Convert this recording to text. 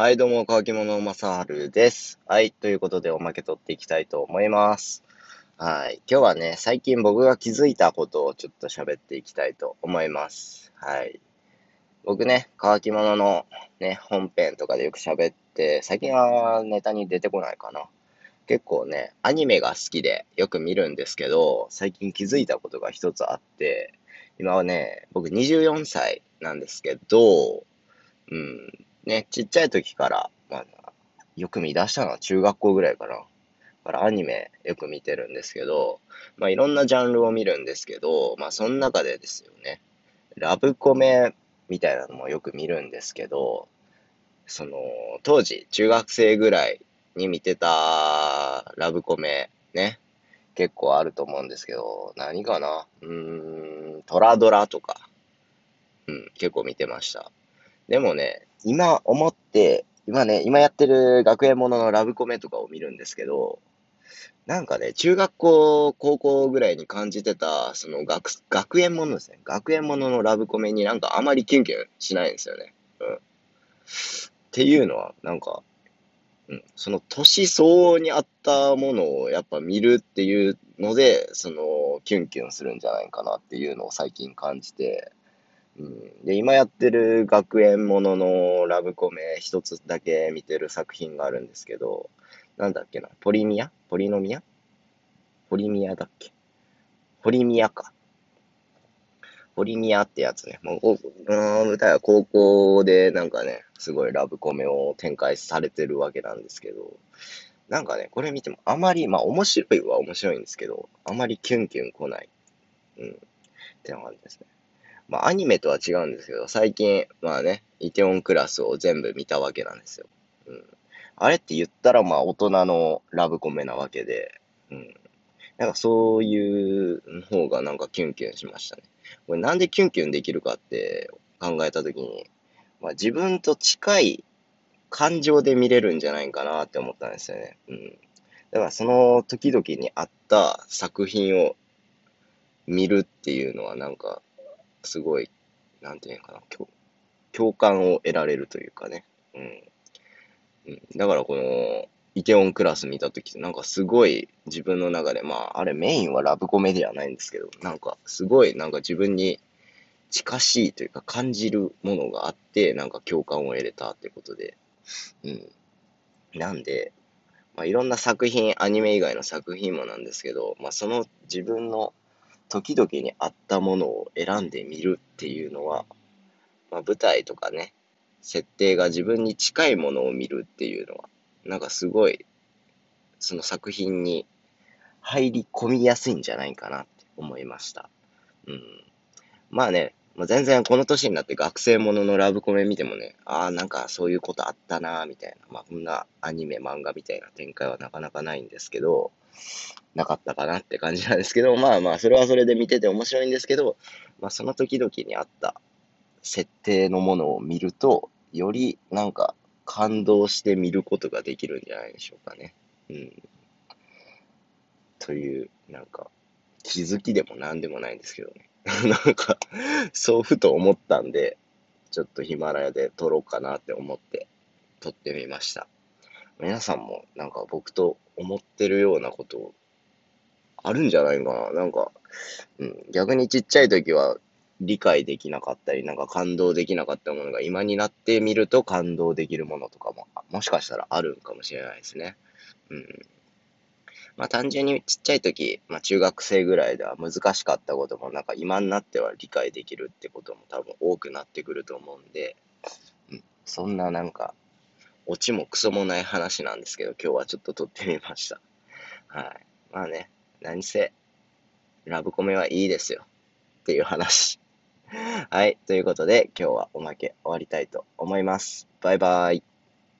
はい、どうも、乾き物まさはるです。はい、ということでおまけ取っていきたいと思います。はい、今日はね、最近僕が気づいたことをちょっと喋っていきたいと思います。はい。僕ね、乾き物のね、本編とかでよく喋って、最近はネタに出てこないかな。結構ね、アニメが好きでよく見るんですけど、最近気づいたことが一つあって、今はね、僕24歳なんですけど、うん、ね、ちっちゃい時から、まあ、よく見出したのは中学校ぐらいかな。からアニメよく見てるんですけど、まあいろんなジャンルを見るんですけど、まあその中でですよね、ラブコメみたいなのもよく見るんですけど、その、当時中学生ぐらいに見てたラブコメね、結構あると思うんですけど、何かなうーん、トラドラとか、うん、結構見てました。でもね、今思って、今ね、今やってる学園もののラブコメとかを見るんですけど、なんかね、中学校、高校ぐらいに感じてた、その学、学園ものですね。学園もののラブコメになんかあまりキュンキュンしないんですよね。うん。っていうのは、なんか、うん、その年相応に合ったものをやっぱ見るっていうので、その、キュンキュンするんじゃないかなっていうのを最近感じて、うん、で、今やってる学園もののラブコメ一つだけ見てる作品があるんですけど、なんだっけな、ポリミア？ポリノミア？ポリミアだっけ？ポリミアか。ポリミアってやつね。もう、うん舞台は高校でなんかね、すごいラブコメを展開されてるわけなんですけど、なんかね、これ見てもあまり、まあ面白いは面白いんですけど、あまりキュンキュン来ない。うん。ってな感じですね。まあ、アニメとは違うんですけど、最近、まあね、イテオンクラスを全部見たわけなんですよ。うん。あれって言ったら、まあ、大人のラブコメなわけで、うん。なんかそういう方がなんかキュンキュンしましたね。これなんでキュンキュンできるかって考えたときに、まあ、自分と近い感情で見れるんじゃないかなって思ったんですよね。うん。だからその時々に合った作品を見るっていうのはなんか、すごい、なんていうのかな、共共感を得られるというかね。うん。うん、だからこの、イテオンクラス見たとき、なんかすごい自分の中で、まあ、あれメインはラブコメではないんですけど、なんかすごいなんか自分に近しいというか感じるものがあって、なんか共感を得れたってことで。うん。なんで、まあいろんな作品、アニメ以外の作品もなんですけど、まあその自分の時々に合ったものを選んでみるっていうのは、まあ、舞台とかね、設定が自分に近いものを見るっていうのは、なんかすごい、その作品に入り込みやすいんじゃないかなって思いました。うん。まあね、まあ、全然この年になって学生もののラブコメ見てもね、ああ、なんかそういうことあったな、みたいな。まあこんなアニメ、漫画みたいな展開はなかなかないんですけど、なかったかなって感じなんですけど、まあまあ、それはそれで見てて面白いんですけど、まあその時々にあった設定のものを見ると、よりなんか感動して見ることができるんじゃないでしょうかね。うん。という、なんか、気づきでも何でもないんですけどね。なんか、そうふと思ったんで、ちょっとヒマラヤで撮ろうかなって思って撮ってみました。皆さんもなんか僕と思ってるようなことあるんじゃないかな。なんか、うん、逆にちっちゃい時は理解できなかったり、なんか感動できなかったものが今になってみると感動できるものとかも、もしかしたらあるんかもしれないですね。うん。まあ単純にちっちゃい時、まあ中学生ぐらいでは難しかったことも、なんか今になっては理解できるってことも多分多くなってくると思うんで、うん、そんななんか、オチもクソもない話なんですけど、今日はちょっと撮ってみました。はい。まあね、何せ、ラブコメはいいですよ。っていう話。はい。ということで、今日はおまけ終わりたいと思います。バイバイ。